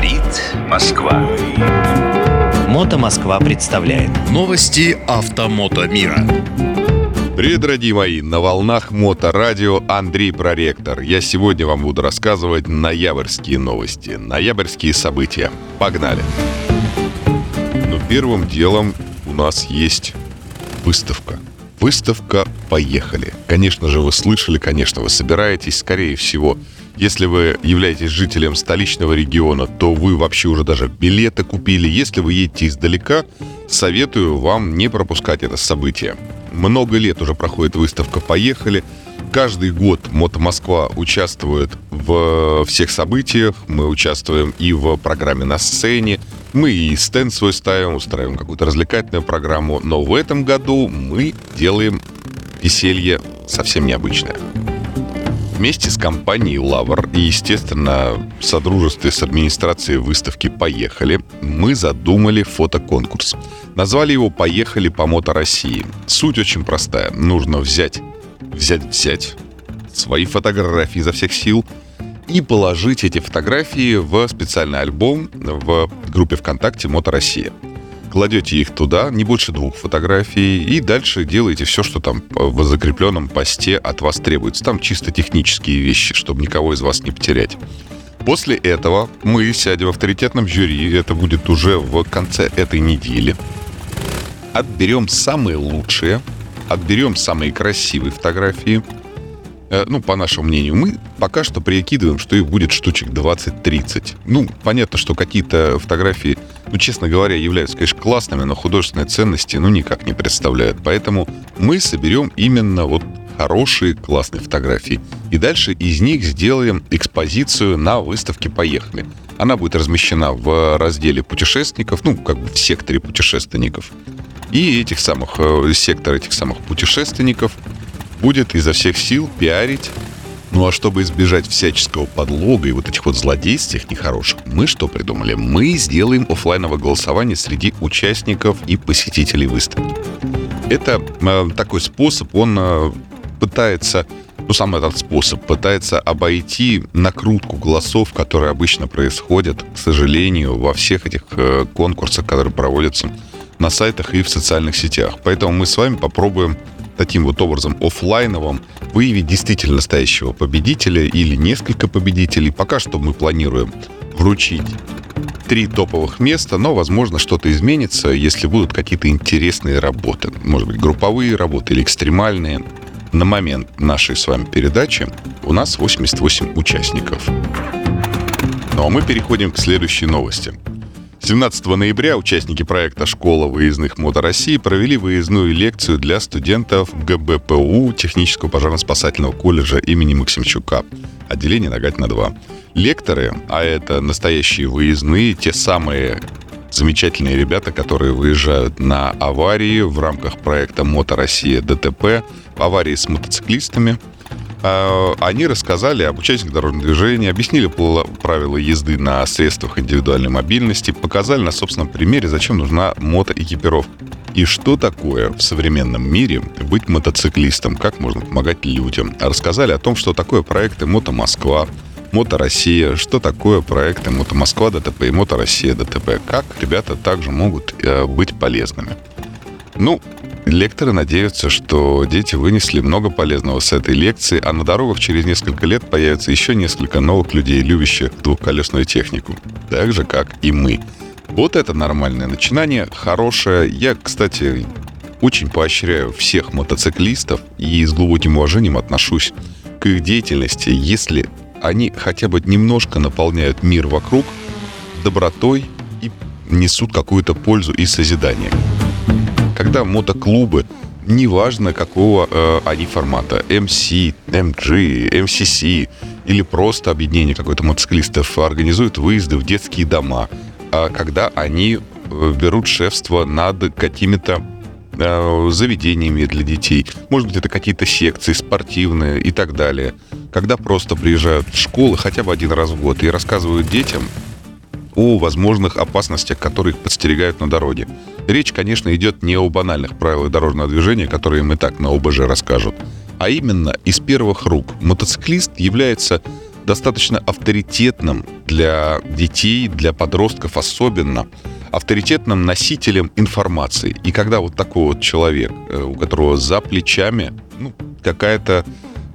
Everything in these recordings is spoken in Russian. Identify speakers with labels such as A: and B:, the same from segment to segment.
A: Говорит Москва.
B: Мото Москва представляет
C: Новости автомото мира.
D: Привет, дорогие мои! На волнах Моторадио Андрей Проректор. Я сегодня вам буду рассказывать ноябрьские новости, ноябрьские события. Погнали! Ну, первым делом у нас есть выставка. Выставка «Поехали». Конечно же, вы слышали, конечно, вы собираетесь, скорее всего, если вы являетесь жителем столичного региона, то вы вообще уже даже билеты купили. Если вы едете издалека, советую вам не пропускать это событие. Много лет уже проходит выставка «Поехали». Каждый год Мото Москва участвует в всех событиях. Мы участвуем и в программе на сцене. Мы и стенд свой ставим, устраиваем какую-то развлекательную программу. Но в этом году мы делаем веселье совсем необычное. Вместе с компанией «Лавр» и, естественно, в содружестве с администрацией выставки «Поехали» мы задумали фотоконкурс. Назвали его «Поехали по Мото России». Суть очень простая. Нужно взять, взять, взять свои фотографии изо всех сил и положить эти фотографии в специальный альбом в группе ВКонтакте «Мото Россия» кладете их туда, не больше двух фотографий, и дальше делаете все, что там в закрепленном посте от вас требуется. Там чисто технические вещи, чтобы никого из вас не потерять. После этого мы сядем в авторитетном жюри, это будет уже в конце этой недели. Отберем самые лучшие, отберем самые красивые фотографии – ну, по нашему мнению, мы пока что прикидываем, что их будет штучек 20-30. Ну, понятно, что какие-то фотографии, ну, честно говоря, являются, конечно, классными, но художественной ценности, ну, никак не представляют. Поэтому мы соберем именно вот хорошие, классные фотографии. И дальше из них сделаем экспозицию на выставке «Поехали». Она будет размещена в разделе путешественников, ну, как бы в секторе путешественников. И этих самых, э, сектор этих самых путешественников – будет изо всех сил пиарить. Ну а чтобы избежать всяческого подлога и вот этих вот злодейств нехороших, мы что придумали? Мы сделаем офлайновое голосование среди участников и посетителей выставки. Это э, такой способ, он э, пытается ну, сам этот способ пытается обойти накрутку голосов, которые обычно происходят, к сожалению, во всех этих э, конкурсах, которые проводятся на сайтах и в социальных сетях. Поэтому мы с вами попробуем таким вот образом офлайновым выявить действительно настоящего победителя или несколько победителей. Пока что мы планируем вручить три топовых места, но, возможно, что-то изменится, если будут какие-то интересные работы. Может быть, групповые работы или экстремальные. На момент нашей с вами передачи у нас 88 участников. Ну а мы переходим к следующей новости. 17 ноября участники проекта «Школа выездных мото России» провели выездную лекцию для студентов ГБПУ Технического пожарно-спасательного колледжа имени Максимчука, отделение Нагатина-2. Лекторы, а это настоящие выездные, те самые замечательные ребята, которые выезжают на аварии в рамках проекта «Мото Россия ДТП», аварии с мотоциклистами – они рассказали об участниках дорожного движения, объяснили правила езды на средствах индивидуальной мобильности, показали на собственном примере, зачем нужна мотоэкипировка. И что такое в современном мире быть мотоциклистом, как можно помогать людям. Рассказали о том, что такое проекты «Мото Москва», «Мото Россия», что такое проекты «Мото Москва ДТП» и «Мото Россия ДТП», как ребята также могут э, быть полезными. Ну, Лекторы надеются, что дети вынесли много полезного с этой лекции, а на дорогах через несколько лет появится еще несколько новых людей, любящих двухколесную технику. Так же, как и мы. Вот это нормальное начинание, хорошее. Я, кстати, очень поощряю всех мотоциклистов и с глубоким уважением отношусь к их деятельности, если они хотя бы немножко наполняют мир вокруг добротой и несут какую-то пользу и созидание когда мотоклубы, неважно какого э, они формата, MC, MG, MCC или просто объединение какой-то мотоциклистов, организуют выезды в детские дома, а когда они э, берут шефство над какими-то э, заведениями для детей. Может быть, это какие-то секции спортивные и так далее. Когда просто приезжают в школы хотя бы один раз в год и рассказывают детям о возможных опасностях, которые их подстерегают на дороге. Речь, конечно, идет не о банальных правилах дорожного движения, которые и так на ОБЖ расскажут, а именно из первых рук. Мотоциклист является достаточно авторитетным для детей, для подростков особенно, авторитетным носителем информации. И когда вот такой вот человек, э, у которого за плечами ну, какая-то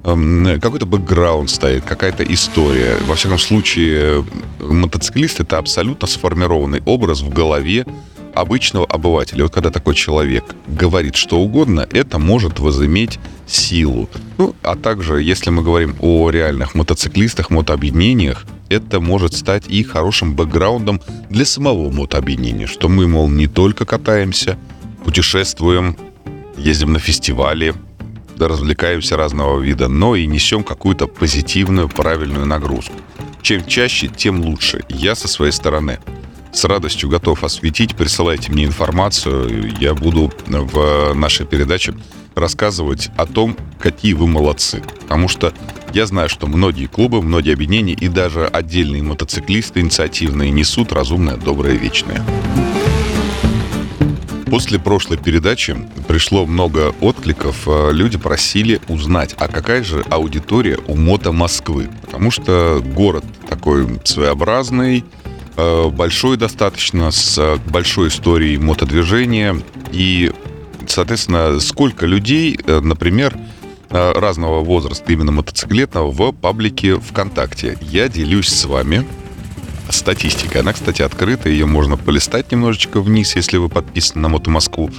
D: какой-то бэкграунд стоит, какая-то история. Во всяком случае, мотоциклист — это абсолютно сформированный образ в голове обычного обывателя, вот когда такой человек говорит что угодно, это может возыметь силу. Ну, а также, если мы говорим о реальных мотоциклистах, мотообъединениях, это может стать и хорошим бэкграундом для самого мотообъединения, что мы, мол, не только катаемся, путешествуем, ездим на фестивали, развлекаемся разного вида, но и несем какую-то позитивную, правильную нагрузку. Чем чаще, тем лучше. Я со своей стороны – с радостью готов осветить. Присылайте мне информацию. Я буду в нашей передаче рассказывать о том, какие вы молодцы. Потому что я знаю, что многие клубы, многие объединения и даже отдельные мотоциклисты инициативные несут разумное, доброе, вечное. После прошлой передачи пришло много откликов. Люди просили узнать, а какая же аудитория у Мото Москвы. Потому что город такой своеобразный, Э, большой достаточно, с э, большой историей мотодвижения. И, соответственно, сколько людей, э, например, разного возраста, именно мотоциклетного, в паблике ВКонтакте. Я делюсь с вами статистикой. Она, кстати, открыта, ее можно полистать немножечко вниз, если вы подписаны на Мото Москву,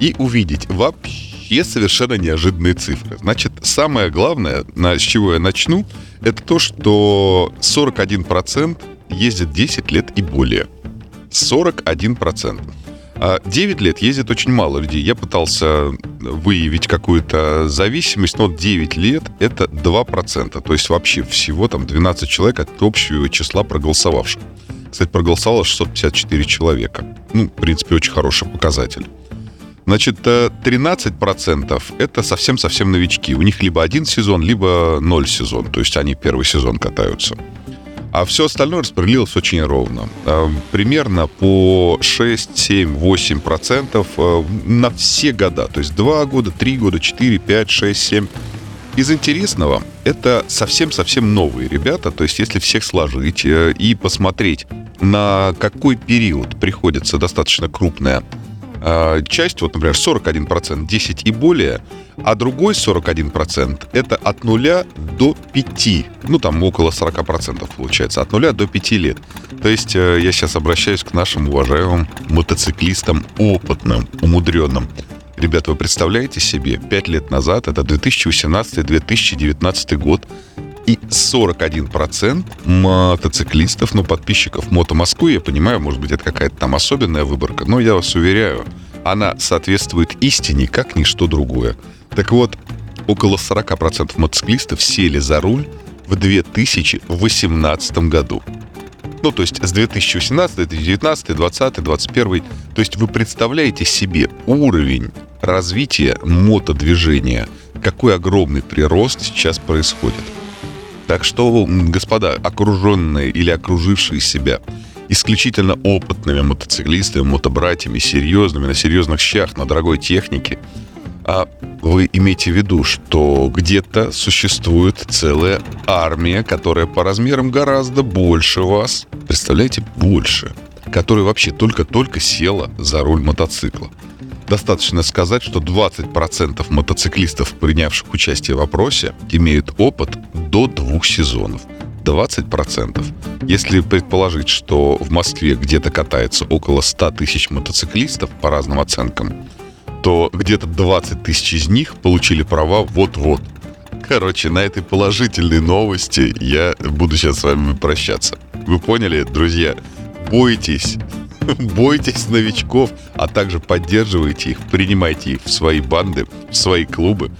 D: и увидеть вообще совершенно неожиданные цифры. Значит, самое главное, с чего я начну, это то, что 41% ездит 10 лет и более. 41%. 9 а лет ездит очень мало людей. Я пытался выявить какую-то зависимость, но 9 лет — это 2%. То есть вообще всего там 12 человек от общего числа проголосовавших. Кстати, проголосовало 654 человека. Ну, в принципе, очень хороший показатель. Значит, 13% э, это совсем-совсем новички. У них либо один сезон, либо ноль сезон. То есть они первый сезон катаются. А все остальное распределилось очень ровно. А, примерно по 6, 7, 8 процентов э, на все года. То есть 2 года, 3 года, 4, 5, 6, 7. Из интересного, это совсем-совсем новые ребята. То есть если всех сложить э, и посмотреть, на какой период приходится достаточно крупная часть, вот, например, 41%, 10 и более, а другой 41% это от 0 до 5. Ну, там около 40% получается, от 0 до 5 лет. То есть э, я сейчас обращаюсь к нашим уважаемым мотоциклистам, опытным, умудренным. Ребята, вы представляете себе, 5 лет назад, это 2018-2019 год, и 41% мотоциклистов, ну, подписчиков Мото Москвы, я понимаю, может быть, это какая-то там особенная выборка, но я вас уверяю, она соответствует истине, как ничто другое. Так вот, около 40% мотоциклистов сели за руль в 2018 году. Ну, то есть с 2018, 2019, 2020, 2021. То есть вы представляете себе уровень развития мотодвижения, какой огромный прирост сейчас происходит. Так что, господа, окруженные или окружившие себя исключительно опытными мотоциклистами, мотобратьями, серьезными, на серьезных щах, на дорогой технике, а вы имеете в виду, что где-то существует целая армия, которая по размерам гораздо больше вас, представляете, больше, которая вообще только-только села за руль мотоцикла. Достаточно сказать, что 20% мотоциклистов, принявших участие в опросе, имеют опыт до двух сезонов. 20%. Если предположить, что в Москве где-то катается около 100 тысяч мотоциклистов по разным оценкам, то где-то 20 тысяч из них получили права вот-вот. Короче, на этой положительной новости я буду сейчас с вами прощаться. Вы поняли, друзья? Бойтесь бойтесь новичков, а также поддерживайте их, принимайте их в свои банды, в свои клубы,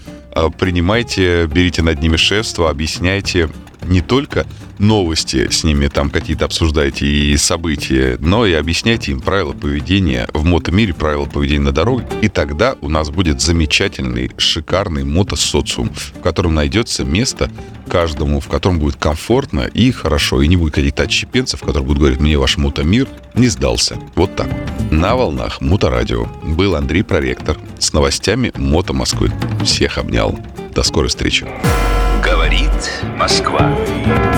D: принимайте, берите над ними шефство, объясняйте не только новости с ними, там какие-то обсуждаете и события, но и объясняйте им правила поведения в мотомире, правила поведения на дороге. И тогда у нас будет замечательный, шикарный мотосоциум, в котором найдется место каждому, в котором будет комфортно и хорошо, и не будет каких-то отщепенцев, которые будут говорить, мне ваш мотомир не сдался. Вот так. На волнах Моторадио был Андрей Проректор с новостями Мото Москвы. Всех обнял. До скорой встречи.
B: Москва.